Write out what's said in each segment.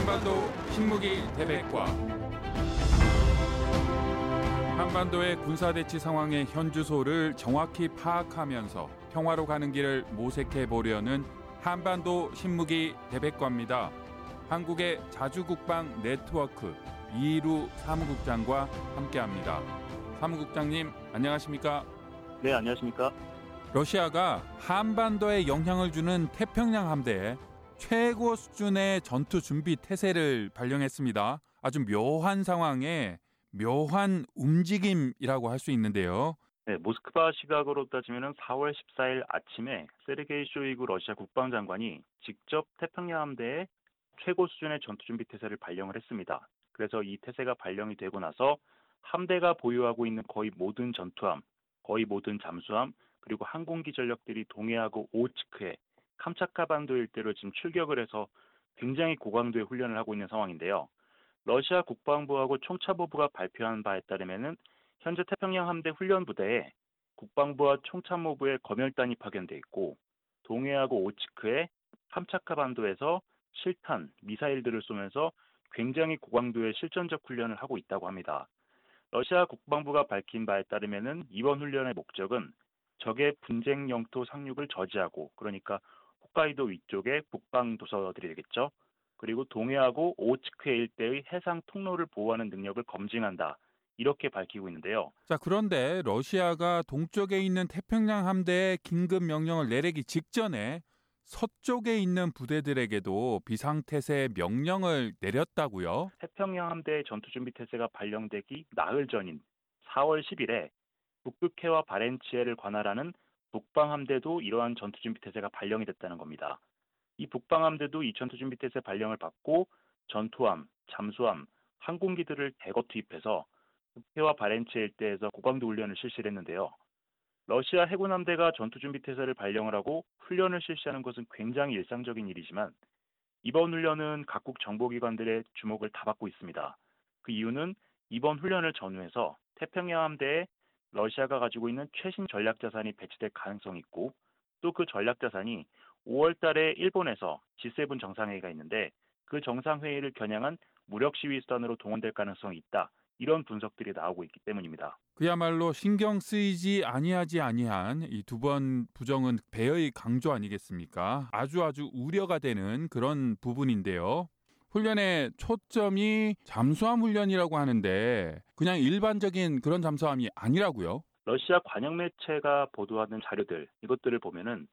한반도 신무기 대백과 한반도의 군사대치 상황의 현주소를 정확히 파악하면서 평화로 가는 길을 모색해 보려는 한반도 신무기 대백과입니다. 한국의 자주국방 네트워크 이루 사무국장과 함께합니다. 사무국장님 안녕하십니까? 네, 안녕하십니까? 러시아가 한반도에 영향을 주는 태평양 함대에 최고 수준의 전투 준비 태세를 발령했습니다. 아주 묘한 상황에 묘한 움직임이라고 할 수 있는데요. 네, 모스크바 시각으로 따지면 4월 14일 아침에 세르게이 쇼이구 러시아 국방장관이 직접 태평양 함대에 최고 수준의 전투 준비 태세를 발령을 했습니다. 그래서 이 태세가 발령이 되고 나서 함대가 보유하고 있는 거의 모든 전투함, 거의 모든 잠수함, 그리고 항공기 전력들이 동해하고 오츠크에 캄차카 반도 일대로 지금 출격을 해서 굉장히 고강도의 훈련을 하고 있는 상황인데요. 러시아 국방부하고 총참모부가 발표한 바에 따르면은 현재 태평양 함대 훈련 부대에 국방부와 총참모부의 검열단이 파견돼 있고 동해하고 오츠크의 캄차카 반도에서 실탄, 미사일들을 쏘면서 굉장히 고강도의 실전적 훈련을 하고 있다고 합니다. 러시아 국방부가 밝힌 바에 따르면은 이번 훈련의 목적은 적의 분쟁 영토 상륙을 저지하고 그러니까 홋카이도 위쪽의 북방 도서들이 되겠죠. 그리고 동해하고 오츠크해 일대의 해상 통로를 보호하는 능력을 검증한다. 이렇게 밝히고 있는데요. 자, 그런데 러시아가 동쪽에 있는 태평양 함대에 긴급 명령을 내리기 직전에 서쪽에 있는 부대들에게도 비상태세 명령을 내렸다고요? 태평양 함대의 전투준비 태세가 발령되기 나흘 전인 4월 10일에 북극해와 바렌치해를 관할하는 북방함대도 이러한 전투준비 태세가 발령이 됐다는 겁니다. 이 북방함대도 이 전투준비 태세 발령을 받고 전투함, 잠수함, 항공기들을 대거 투입해서 북해와 바렌치해 일대에서 고강도 훈련을 실시를 했는데요. 러시아 해군 함대가 전투준비 태세를 발령을 하고 훈련을 실시하는 것은 굉장히 일상적인 일이지만 이번 훈련은 각국 정보기관들의 주목을 다 받고 있습니다. 그 이유는 이번 훈련을 전후해서 태평양 함대에 러시아가 가지고 있는 최신 전략 자산이 배치될 가능성이 있고 또 그 전략 자산이 5월 달에 일본에서 G7 정상회의가 있는데 그 정상회의를 겨냥한 무력 시위 수단으로 동원될 가능성이 있다. 이런 분석들이 나오고 있기 때문입니다. 그야말로 신경 쓰이지 아니하지 아니한 이 두 번 부정은 배의 강조 아니겠습니까? 아주 아주 우려가 되는 그런 부분인데요. 훈련의 초점이 잠수함 훈련이라고 하는데 그냥 일반적인 그런 잠수함이 아니라고요? 러시아 관영 매체가 보도하는 자료들 이것들을 보면은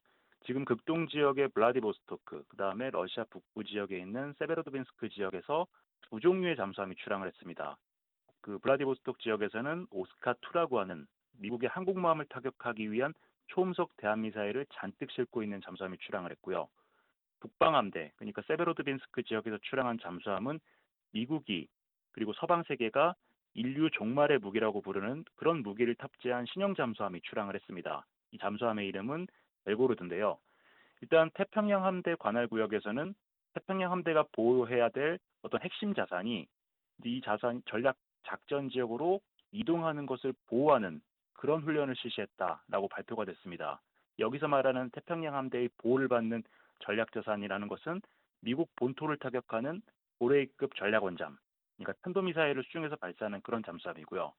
지금 극동 지역의 블라디보스토크, 그 다음에 러시아 북부 지역에 있는 세베로도빈스크 지역에서 두 종류의 잠수함이 출항을 했습니다. 그 블라디보스토크 지역에서는 오스카2라고 하는 미국의 항공모함을 타격하기 위한 초음속 대한미사일을 잔뜩 싣고 있는 잠수함이 출항을 했고요. 북방함대, 그러니까 세베로드빈스크 지역에서 출항한 잠수함은 미국이 그리고 서방 세계가 인류 종말의 무기라고 부르는 그런 무기를 탑재한 신형 잠수함이 출항을 했습니다. 이 잠수함의 이름은 벨고르드인데요. 일단 태평양 함대 관할 구역에서는 태평양 함대가 보호해야 될 어떤 핵심 자산이 이 자산 전략 작전 지역으로 이동하는 것을 보호하는 그런 훈련을 실시했다라고 발표가 됐습니다. 여기서 말하는 태평양 함대의 보호를 받는 전략 자산이라는 것은 미국 본토를 타격하는 고레이급 전략 원잠, 그러니까 탄도미사일을 수중에서 발사하는 그런 잠수함이고요.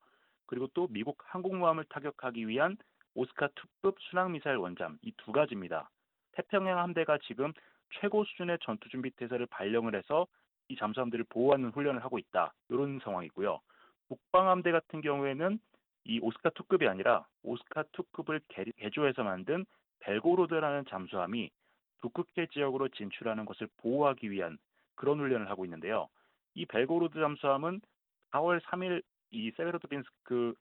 그리고 또 미국 항공모함을 타격하기 위한 오스카2급 순항미사일 원잠 이 두 가지입니다. 태평양 함대가 지금 최고 수준의 전투 준비 태세를 발령을 해서 이 잠수함들을 보호하는 훈련을 하고 있다. 이런 상황이고요. 북방 함대 같은 경우에는 이 오스카2급이 아니라 오스카2급을 개조해서 만든 벨고로드라는 잠수함이 북극해 지역으로 진출하는 것을 보호하기 위한 그런 훈련을 하고 있는데요. 이 벨고로드 잠수함은 4월 3일 이 세베로드빈스크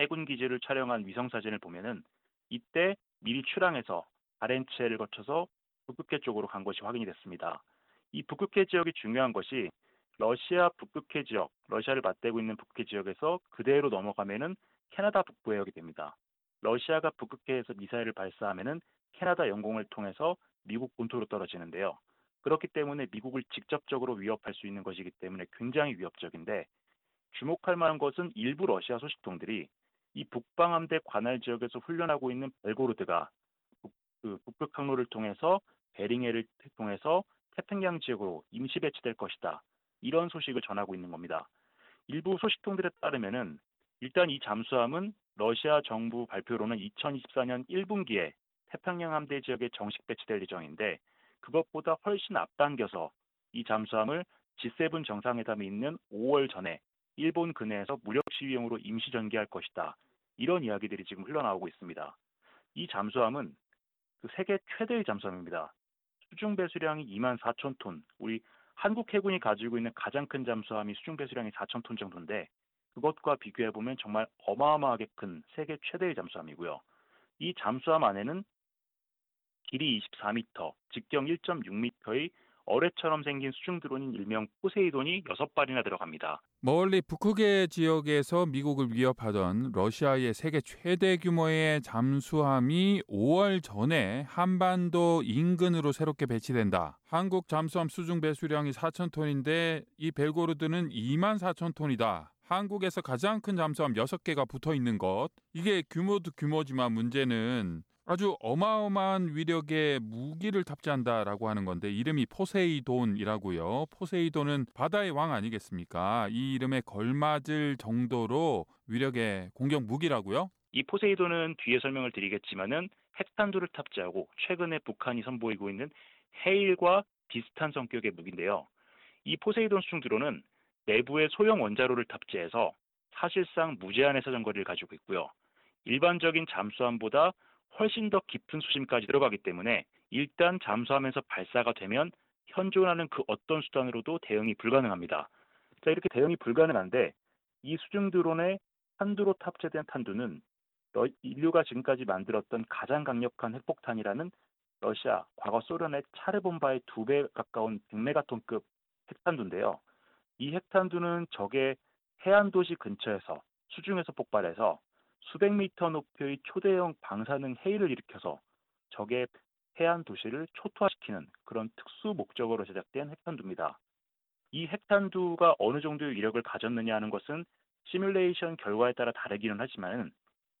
해군 기지를 촬영한 위성 사진을 보면은 이때 미리 출항해서 바렌츠해를 거쳐서 북극해 쪽으로 간 것이 확인이 됐습니다. 이 북극해 지역이 중요한 것이 러시아 북극해 지역, 러시아를 맞대고 있는 북극해 지역에서 그대로 넘어가면은 캐나다 북부 해역이 됩니다. 러시아가 북극해에서 미사일을 발사하면은 캐나다 영공을 통해서 미국 본토로 떨어지는데요. 그렇기 때문에 미국을 직접적으로 위협할 수 있는 것이기 때문에 굉장히 위협적인데 주목할 만한 것은 일부 러시아 소식통들이 이 북방함대 관할 지역에서 훈련하고 있는 벨고르드가 그 북극 항로를 통해서 베링해를 통해서 태평양 지역으로 임시 배치될 것이다. 이런 소식을 전하고 있는 겁니다. 일부 소식통들에 따르면은 일단 이 잠수함은 러시아 정부 발표로는 2024년 1분기에 태평양 함대 지역에 정식 배치될 예정인데 그것보다 훨씬 앞당겨서 이 잠수함을 G7 정상회담이 있는 5월 전에 일본 근해에서 무력 시위용으로 임시 전개할 것이다. 이런 이야기들이 지금 흘러나오고 있습니다. 이 잠수함은 그 세계 최대의 잠수함입니다. 수중 배수량이 2만 4천 톤. 우리 한국 해군이 가지고 있는 가장 큰 잠수함이 수중 배수량이 4천 톤 정도인데 그것과 비교해 보면 정말 어마어마하게 큰 세계 최대의 잠수함이고요. 이 잠수함 안에는 길이 24m, 직경 1.6m의 어뢰처럼 생긴 수중 드론인 일명 포세이돈이 6발이나 들어갑니다. 멀리 북극해 지역에서 미국을 위협하던 러시아의 세계 최대 규모의 잠수함이 5월 전에 한반도 인근으로 새롭게 배치된다. 한국 잠수함 수중 배수량이 4천 톤인데 이 벨고르드는 2만 4천 톤이다. 한국에서 가장 큰 잠수함 6개가 붙어 있는 것. 이게 규모도 규모지만 문제는 아주 어마어마한 위력의 무기를 탑재한다라고 하는 건데 이름이 포세이돈이라고요. 포세이돈은 바다의 왕 아니겠습니까? 이 이름에 걸맞을 정도로 위력의 공격 무기라고요. 이 포세이돈은 뒤에 설명을 드리겠지만은 핵탄두를 탑재하고 최근에 북한이 선보이고 있는 헤일과 비슷한 성격의 무기인데요. 이 포세이돈 수중 드론은 내부에 소형 원자로를 탑재해서 사실상 무제한의 사정거리를 가지고 있고요. 일반적인 잠수함보다 훨씬 더 깊은 수심까지 들어가기 때문에 일단 잠수함에서 발사가 되면 현존하는 그 어떤 수단으로도 대응이 불가능합니다. 자, 이렇게 대응이 불가능한데 이 수중 드론의 탄두로 탑재된 탄두는 인류가 지금까지 만들었던 가장 강력한 핵폭탄이라는 러시아, 과거 소련의 차르본바의 두 배 가까운 100메가톤급 핵탄두인데요. 이 핵탄두는 적의 해안 도시 근처에서 수중에서 폭발해서 수백 미터 높이의 초대형 방사능 해일을 일으켜서 적의 해안 도시를 초토화시키는 그런 특수 목적으로 제작된 핵탄두입니다. 이 핵탄두가 어느 정도의 위력을 가졌느냐 하는 것은 시뮬레이션 결과에 따라 다르기는 하지만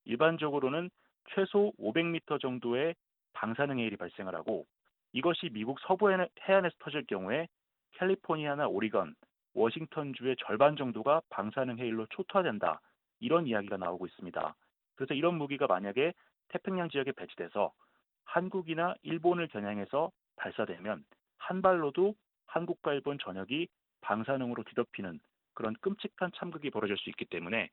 일반적으로는 최소 500m 정도의 방사능 해일이 발생을 하고 이것이 미국 서부 해안에서 터질 경우에 캘리포니아나 오리건, 워싱턴주의 절반 정도가 방사능 해일로 초토화된다. 이런 이야기가 나오고 있습니다. 그래서 이런 무기가 만약에 태평양 지역에 배치돼서 한국이나 일본을 겨냥해서 발사되면 한 발로도 한국과 일본 전역이 방사능으로 뒤덮이는 그런 끔찍한 참극이 벌어질 수 있기 때문에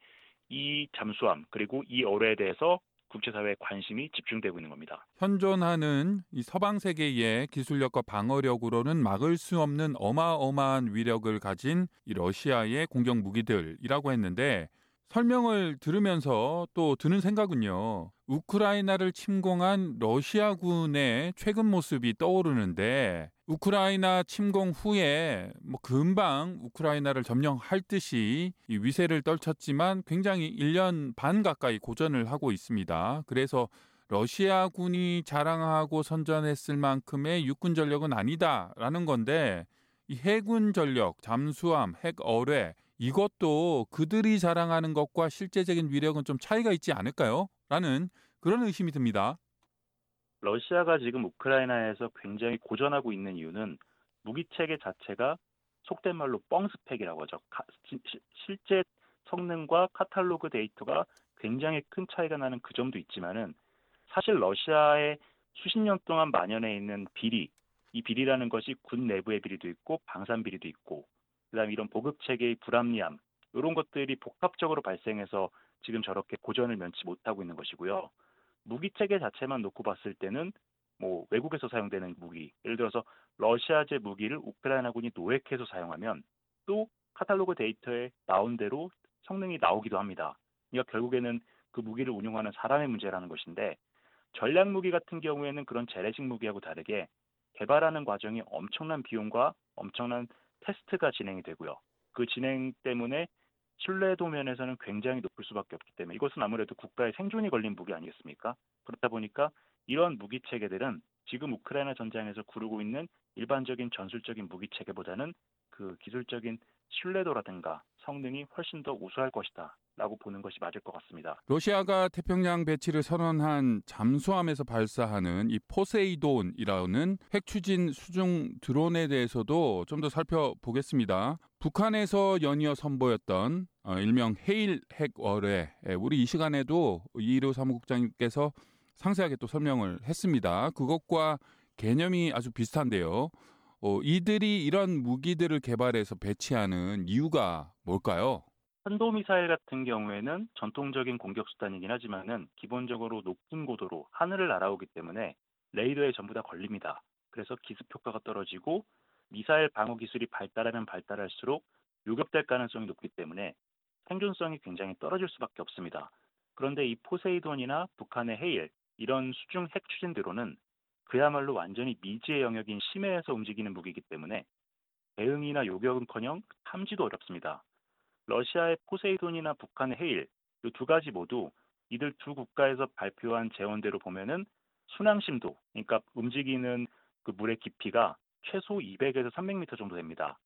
이 잠수함 그리고 이 어뢰에 대해서 국제사회의 관심이 집중되고 있는 겁니다. 현존하는 이 서방 세계의 기술력과 방어력으로는 막을 수 없는 어마어마한 위력을 가진 이 러시아의 공격 무기들이라고 했는데 설명을 들으면서 또 드는 생각은요. 우크라이나를 침공한 러시아군의 최근 모습이 떠오르는데 우크라이나 침공 후에 뭐 금방 우크라이나를 점령할 듯이 위세를 떨쳤지만 굉장히 1년 반 가까이 고전을 하고 있습니다. 그래서 러시아군이 자랑하고 선전했을 만큼의 육군 전력은 아니다라는 건데 이 해군 전력, 잠수함, 핵 어뢰 이것도 그들이 자랑하는 것과 실제적인 위력은 좀 차이가 있지 않을까요? 라는 그런 의심이 듭니다. 러시아가 지금 우크라이나에서 굉장히 고전하고 있는 이유는 무기 체계 자체가 속된 말로 뻥 스펙이라고 하죠. 가, 시, 실제 성능과 카탈로그 데이터가 굉장히 큰 차이가 나는 그 점도 있지만은 사실 러시아의 수십 년 동안 만연해 있는 비리, 이 비리라는 것이 군 내부의 비리도 있고 방산 비리도 있고 그다음에 이런 보급 체계의 불합리함 이런 것들이 복합적으로 발생해서 지금 저렇게 고전을 면치 못하고 있는 것이고요. 무기 체계 자체만 놓고 봤을 때는 뭐 외국에서 사용되는 무기, 예를 들어서 러시아제 무기를 우크라이나군이 노획해서 사용하면 또 카탈로그 데이터에 나온 대로 성능이 나오기도 합니다. 그러니까 결국에는 그 무기를 운용하는 사람의 문제라는 것인데 전략 무기 같은 경우에는 그런 재래식 무기하고 다르게 개발하는 과정이 엄청난 비용과 엄청난 테스트가 진행이 되고요. 그 진행 때문에 신뢰도 면에서는 굉장히 높을 수밖에 없기 때문에 이것은 아무래도 국가의 생존이 걸린 무기 아니겠습니까? 그렇다 보니까 이런 무기 체계들은 지금 우크라이나 전장에서 구르고 있는 일반적인 전술적인 무기 체계보다는 그 기술적인 신뢰도라든가 성능이 훨씬 더 우수할 것이다. 라고 보는 것이 맞을 것 같습니다. 러시아가 태평양 배치를 선언한 잠수함에서 발사하는 이 포세이돈이라는 핵 추진 수중 드론에 대해서도 좀 더 살펴보겠습니다. 북한에서 연이어 선보였던 어, 일명 해일 핵어뢰 예, 우리 이 시간에도 이루 사무국장님께서 상세하게 또 설명을 했습니다. 그것과 개념이 아주 비슷한데요. 어, 이들이 이런 무기들을 개발해서 배치하는 이유가 뭘까요? 탄도미사일 같은 경우에는 전통적인 공격 수단이긴 하지만은 기본적으로 높은 고도로 하늘을 날아오기 때문에 레이더에 전부 다 걸립니다. 그래서 기습 효과가 떨어지고 미사일 방어 기술이 발달하면 발달할수록 유격될 가능성이 높기 때문에 생존성이 굉장히 떨어질 수밖에 없습니다. 그런데 이 포세이돈이나 북한의 헤일 이런 수중 핵 추진 드론은 그야말로 완전히 미지의 영역인 심해에서 움직이는 무기이기 때문에 대응이나 요격은커녕 탐지도 어렵습니다. 러시아의 포세이돈이나 북한의 헤일 이 두 가지 모두 이들 두 국가에서 발표한 재원대로 보면은 순항 심도 그러니까 움직이는 그 물의 깊이가 최소 200에서 300m 정도 됩니다.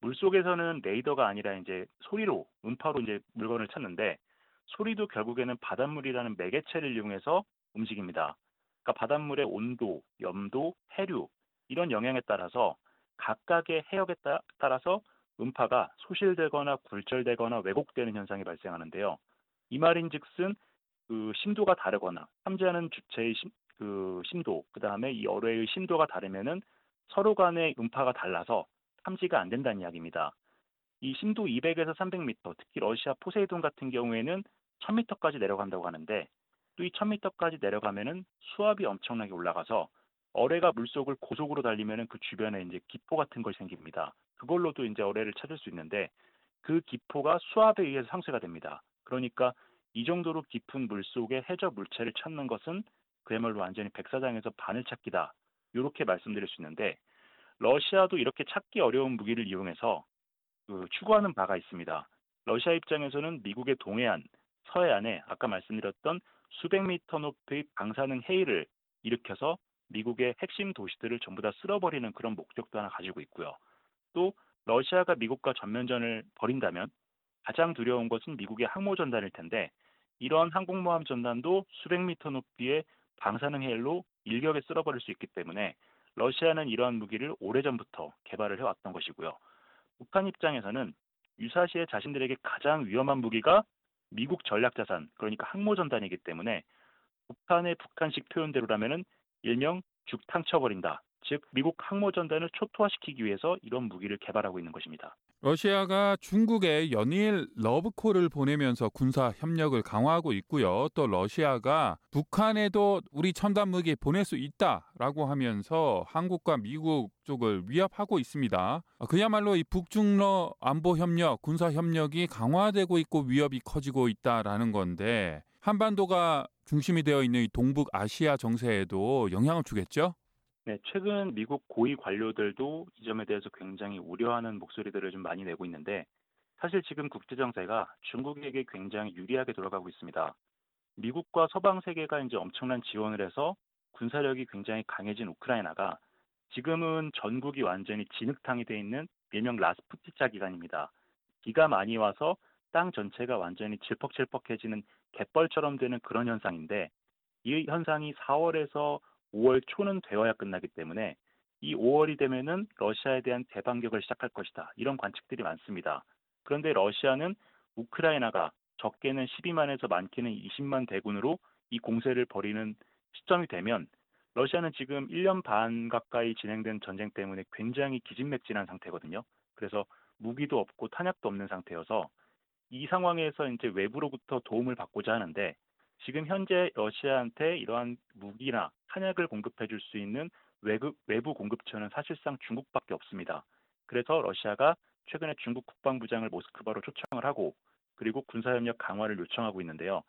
물 속에서는 레이더가 아니라 이제 소리로 음파로 이제 물건을 찾는데 소리도 결국에는 바닷물이라는 매개체를 이용해서 움직입니다. 그러니까 바닷물의 온도, 염도, 해류 이런 영향에 따라서 각각의 해역에 따라서 음파가 소실되거나 굴절되거나 왜곡되는 현상이 발생하는데요. 이 말인즉슨 그 심도가 다르거나 탐지하는 주체의 심, 그 심도, 그 다음에 이 어뢰의 심도가 다르면은 서로 간의 음파가 달라서 탐지가 안 된다는 이야기입니다. 이 심도 200에서 300m, 특히 러시아 포세이돈 같은 경우에는 1000m까지 내려간다고 하는데 또 이 1000m까지 내려가면은 수압이 엄청나게 올라가서 어뢰가 물속을 고속으로 달리면은 그 주변에 이제 기포 같은 걸 생깁니다. 그걸로도 이제 어뢰를 찾을 수 있는데 그 기포가 수압에 의해서 상쇄가 됩니다. 그러니까 이 정도로 깊은 물 속에 해저 물체를 찾는 것은 그야말로 완전히 백사장에서 바늘 찾기다. 이렇게 말씀드릴 수 있는데 러시아도 이렇게 찾기 어려운 무기를 이용해서 그 추구하는 바가 있습니다. 러시아 입장에서는 미국의 동해안, 서해안에 아까 말씀드렸던 수백 미터 높이의 방사능 해일을 일으켜서 미국의 핵심 도시들을 전부 다 쓸어버리는 그런 목적도 하나 가지고 있고요. 또 러시아가 미국과 전면전을 벌인다면 가장 두려운 것은 미국의 항모 전단일 텐데 이러한 항공모함 전단도 수백 미터 높이의 방사능 해일로 일격에 쓸어버릴 수 있기 때문에 러시아는 이러한 무기를 오래전부터 개발을 해왔던 것이고요. 북한 입장에서는 유사시에 자신들에게 가장 위험한 무기가 미국 전략자산, 그러니까 항모전단이기 때문에 북한의 북한식 표현대로라면은 일명 죽탕 쳐버린다. 즉 미국 항모 전단을 초토화시키기 위해서 이런 무기를 개발하고 있는 것입니다. 러시아가 중국에 연일 러브콜을 보내면서 군사 협력을 강화하고 있고요. 또 러시아가 북한에도 우리 첨단 무기 보낼 수 있다라고 하면서 한국과 미국 쪽을 위협하고 있습니다. 그야말로 이 북중러 안보 협력, 군사 협력이 강화되고 있고 위협이 커지고 있다라는 건데 한반도가 중심이 되어 있는 동북 아시아 정세에도 영향을 주겠죠? 네, 최근 미국 고위 관료들도 이 점에 대해서 굉장히 우려하는 목소리들을 좀 많이 내고 있는데 사실 지금 국제 정세가 중국에게 굉장히 유리하게 돌아가고 있습니다. 미국과 서방 세계가 이제 엄청난 지원을 해서 군사력이 굉장히 강해진 우크라이나가 지금은 전국이 완전히 진흙탕이 돼 있는 일명 라스푸티차 기간입니다. 비가 많이 와서 땅 전체가 완전히 질퍽질퍽해지는 갯벌처럼 되는 그런 현상인데 이 현상이 4월에서 5월 초는 되어야 끝나기 때문에 이 5월이 되면은 러시아에 대한 대반격을 시작할 것이다. 이런 관측들이 많습니다. 그런데 러시아는 우크라이나가 적게는 12만에서 많게는 20만 대군으로 이 공세를 벌이는 시점이 되면 러시아는 지금 1년 반 가까이 진행된 전쟁 때문에 굉장히 기진맥진한 상태거든요. 그래서 무기도 없고 탄약도 없는 상태여서 이 상황에서 이제 외부로부터 도움을 받고자 하는데 지금 현재 러시아한테 이러한 무기나 탄약을 공급해 줄 수 있는 외부, 외부 공급처는 사실상 중국밖에 없습니다. 그래서 러시아가 최근에 중국 국방부장을 모스크바로 초청을 하고 그리고 군사협력 강화를 요청하고 있는데요.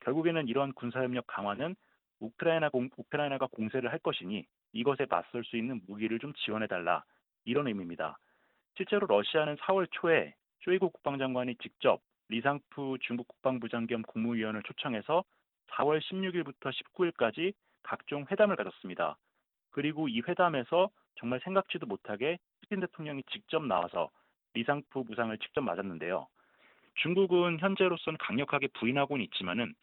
결국에는 이런 군사협력 강화는 우크라이나 공, 우크라이나가 공세를 할 것이니 이것에 맞설 수 있는 무기를 좀 지원해달라 이런 의미입니다. 실제로 러시아는 4월 초에 쇼이구 국방장관이 직접 리상푸 중국 국방부장 겸 국무위원을 초청해서 4월 16일부터 19일까지 각종 회담을 가졌습니다. 그리고 이 회담에서 정말 생각지도 못하게 푸틴 대통령이 직접 나와서 리상푸 부상을 직접 맞았는데요. 중국은 현재로서는 강력하게 부인하고는 있지만은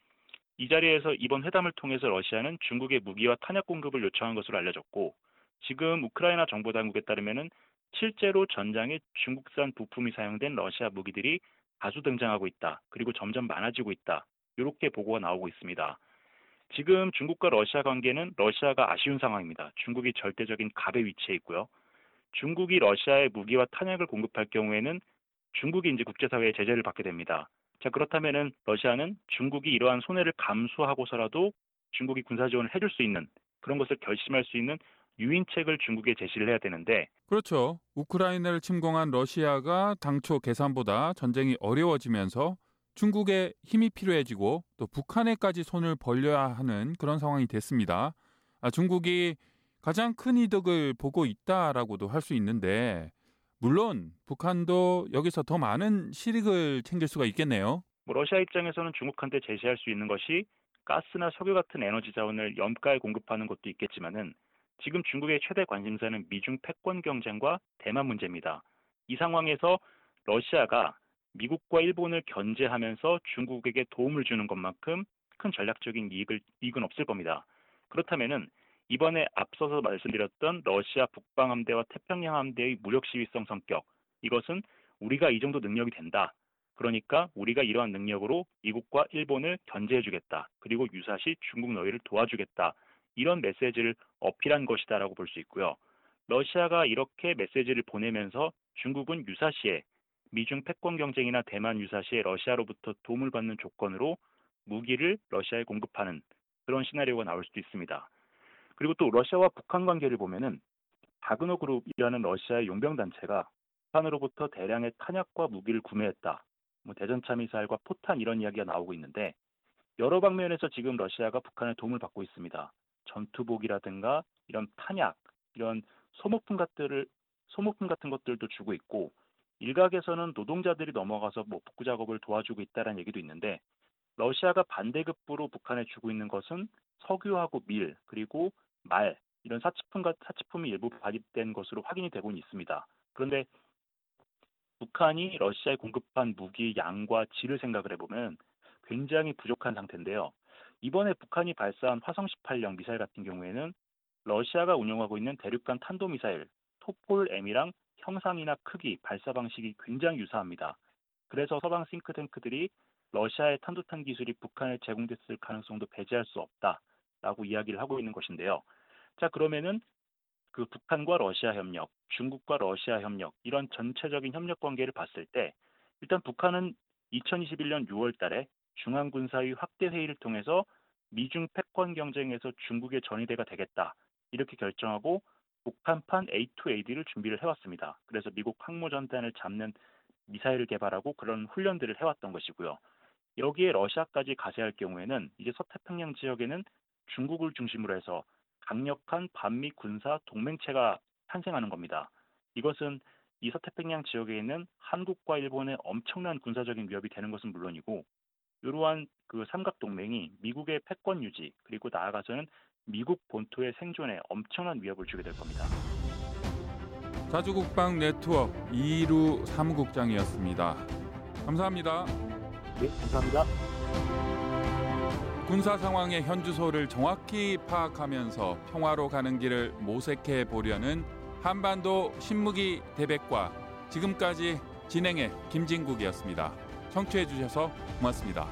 이 자리에서 이번 회담을 통해서 러시아는 중국의 무기와 탄약 공급을 요청한 것으로 알려졌고 지금 우크라이나 정보 당국에 따르면은 실제로 전장에 중국산 부품이 사용된 러시아 무기들이 다수 등장하고 있다. 그리고 점점 많아지고 있다. 이렇게 보고가 나오고 있습니다. 지금 중국과 러시아 관계는 러시아가 아쉬운 상황입니다. 중국이 절대적인 갑의 위치에 있고요. 중국이 러시아에 무기와 탄약을 공급할 경우에는 중국이 이제 국제사회의 제재를 받게 됩니다. 자 그렇다면은 러시아는 중국이 이러한 손해를 감수하고서라도 중국이 군사 지원을 해줄 수 있는 그런 것을 결심할 수 있는 유인책을 중국에 제시를 해야 되는데 그렇죠. 우크라이나를 침공한 러시아가 당초 계산보다 전쟁이 어려워지면서 중국에 힘이 필요해지고 또 북한에까지 손을 벌려야 하는 그런 상황이 됐습니다. 아, 중국이 가장 큰 이득을 보고 있다라고도 할 수 있는데 물론 북한도 여기서 더 많은 실익을 챙길 수가 있겠네요. 뭐 러시아 입장에서는 중국한테 제시할 수 있는 것이 가스나 석유 같은 에너지 자원을 염가에 공급하는 것도 있겠지만은 지금 중국의 최대 관심사는 미중 패권 경쟁과 대만 문제입니다. 이 상황에서 러시아가 미국과 일본을 견제하면서 중국에게 도움을 주는 것만큼 큰 전략적인 이익을, 이익은 없을 겁니다. 그렇다면은 이번에 앞서서 말씀드렸던 러시아 북방 함대와 태평양 함대의 무력 시위성 성격 이것은 우리가 이 정도 능력이 된다. 그러니까 우리가 이러한 능력으로 미국과 일본을 견제해주겠다. 그리고 유사시 중국 너희를 도와주겠다. 이런 메시지를 어필한 것이다라고 볼 수 있고요. 러시아가 이렇게 메시지를 보내면서 중국은 유사시에 미중 패권 경쟁이나 대만 유사시에 러시아로부터 도움을 받는 조건으로 무기를 러시아에 공급하는 그런 시나리오가 나올 수도 있습니다. 그리고 또 러시아와 북한 관계를 보면은 바그너 그룹이라는 러시아의 용병 단체가 북한으로부터 대량의 탄약과 무기를 구매했다. 뭐 대전차 미사일과 포탄 이런 이야기가 나오고 있는데 여러 방면에서 지금 러시아가 북한의 도움을 받고 있습니다. 전투복이라든가 이런 탄약, 이런 소모품 같들을 소모품 같은 것들도 주고 있고 일각에서는 노동자들이 넘어가서 뭐 복구 작업을 도와주고 있다는 얘기도 있는데 러시아가 반대급부로 북한에 주고 있는 것은 석유하고 밀 그리고 말 이런 사치품 사치품이 일부 발입된 것으로 확인이 되고 있습니다. 그런데 북한이 러시아에 공급한 무기 양과 질을 생각을 해보면 굉장히 부족한 상태인데요. 이번에 북한이 발사한 화성 18형 미사일 같은 경우에는 러시아가 운영하고 있는 대륙간 탄도미사일 토폴 M이랑 형상이나 크기, 발사 방식이 굉장히 유사합니다. 그래서 서방 싱크탱크들이 러시아의 탄도탄 기술이 북한에 제공됐을 가능성도 배제할 수 없다라고 이야기를 하고 있는 것인데요. 자 그러면은 그 북한과 러시아 협력, 중국과 러시아 협력 이런 전체적인 협력 관계를 봤을 때 일단 북한은 2021년 6월 달에 중앙군사위 확대 회의를 통해서 미중 패권 경쟁에서 중국의 전위대가 되겠다 이렇게 결정하고 북한판 A2AD를 준비를 해왔습니다. 그래서 미국 항모전단을 잡는 미사일을 개발하고 그런 훈련들을 해왔던 것이고요. 여기에 러시아까지 가세할 경우에는 이제 서태평양 지역에는 중국을 중심으로 해서 강력한 반미 군사 동맹체가 탄생하는 겁니다. 이것은 이 서태평양 지역에 있는 한국과 일본의 엄청난 군사적인 위협이 되는 것은 물론이고 이러한 그 삼각 동맹이 미국의 패권 유지 그리고 나아가서는 미국 본토의 생존에 엄청난 위협을 주게 될 겁니다. 자주국방 네트워크 이루 사무국장이었습니다. 감사합니다. 네, 감사합니다. 군사 상황의 현주소를 정확히 파악하면서 평화로 가는 길을 모색해 보려는 한반도 신무기 대백과 지금까지 진행의 김진국이었습니다. 청취해 주셔서 고맙습니다.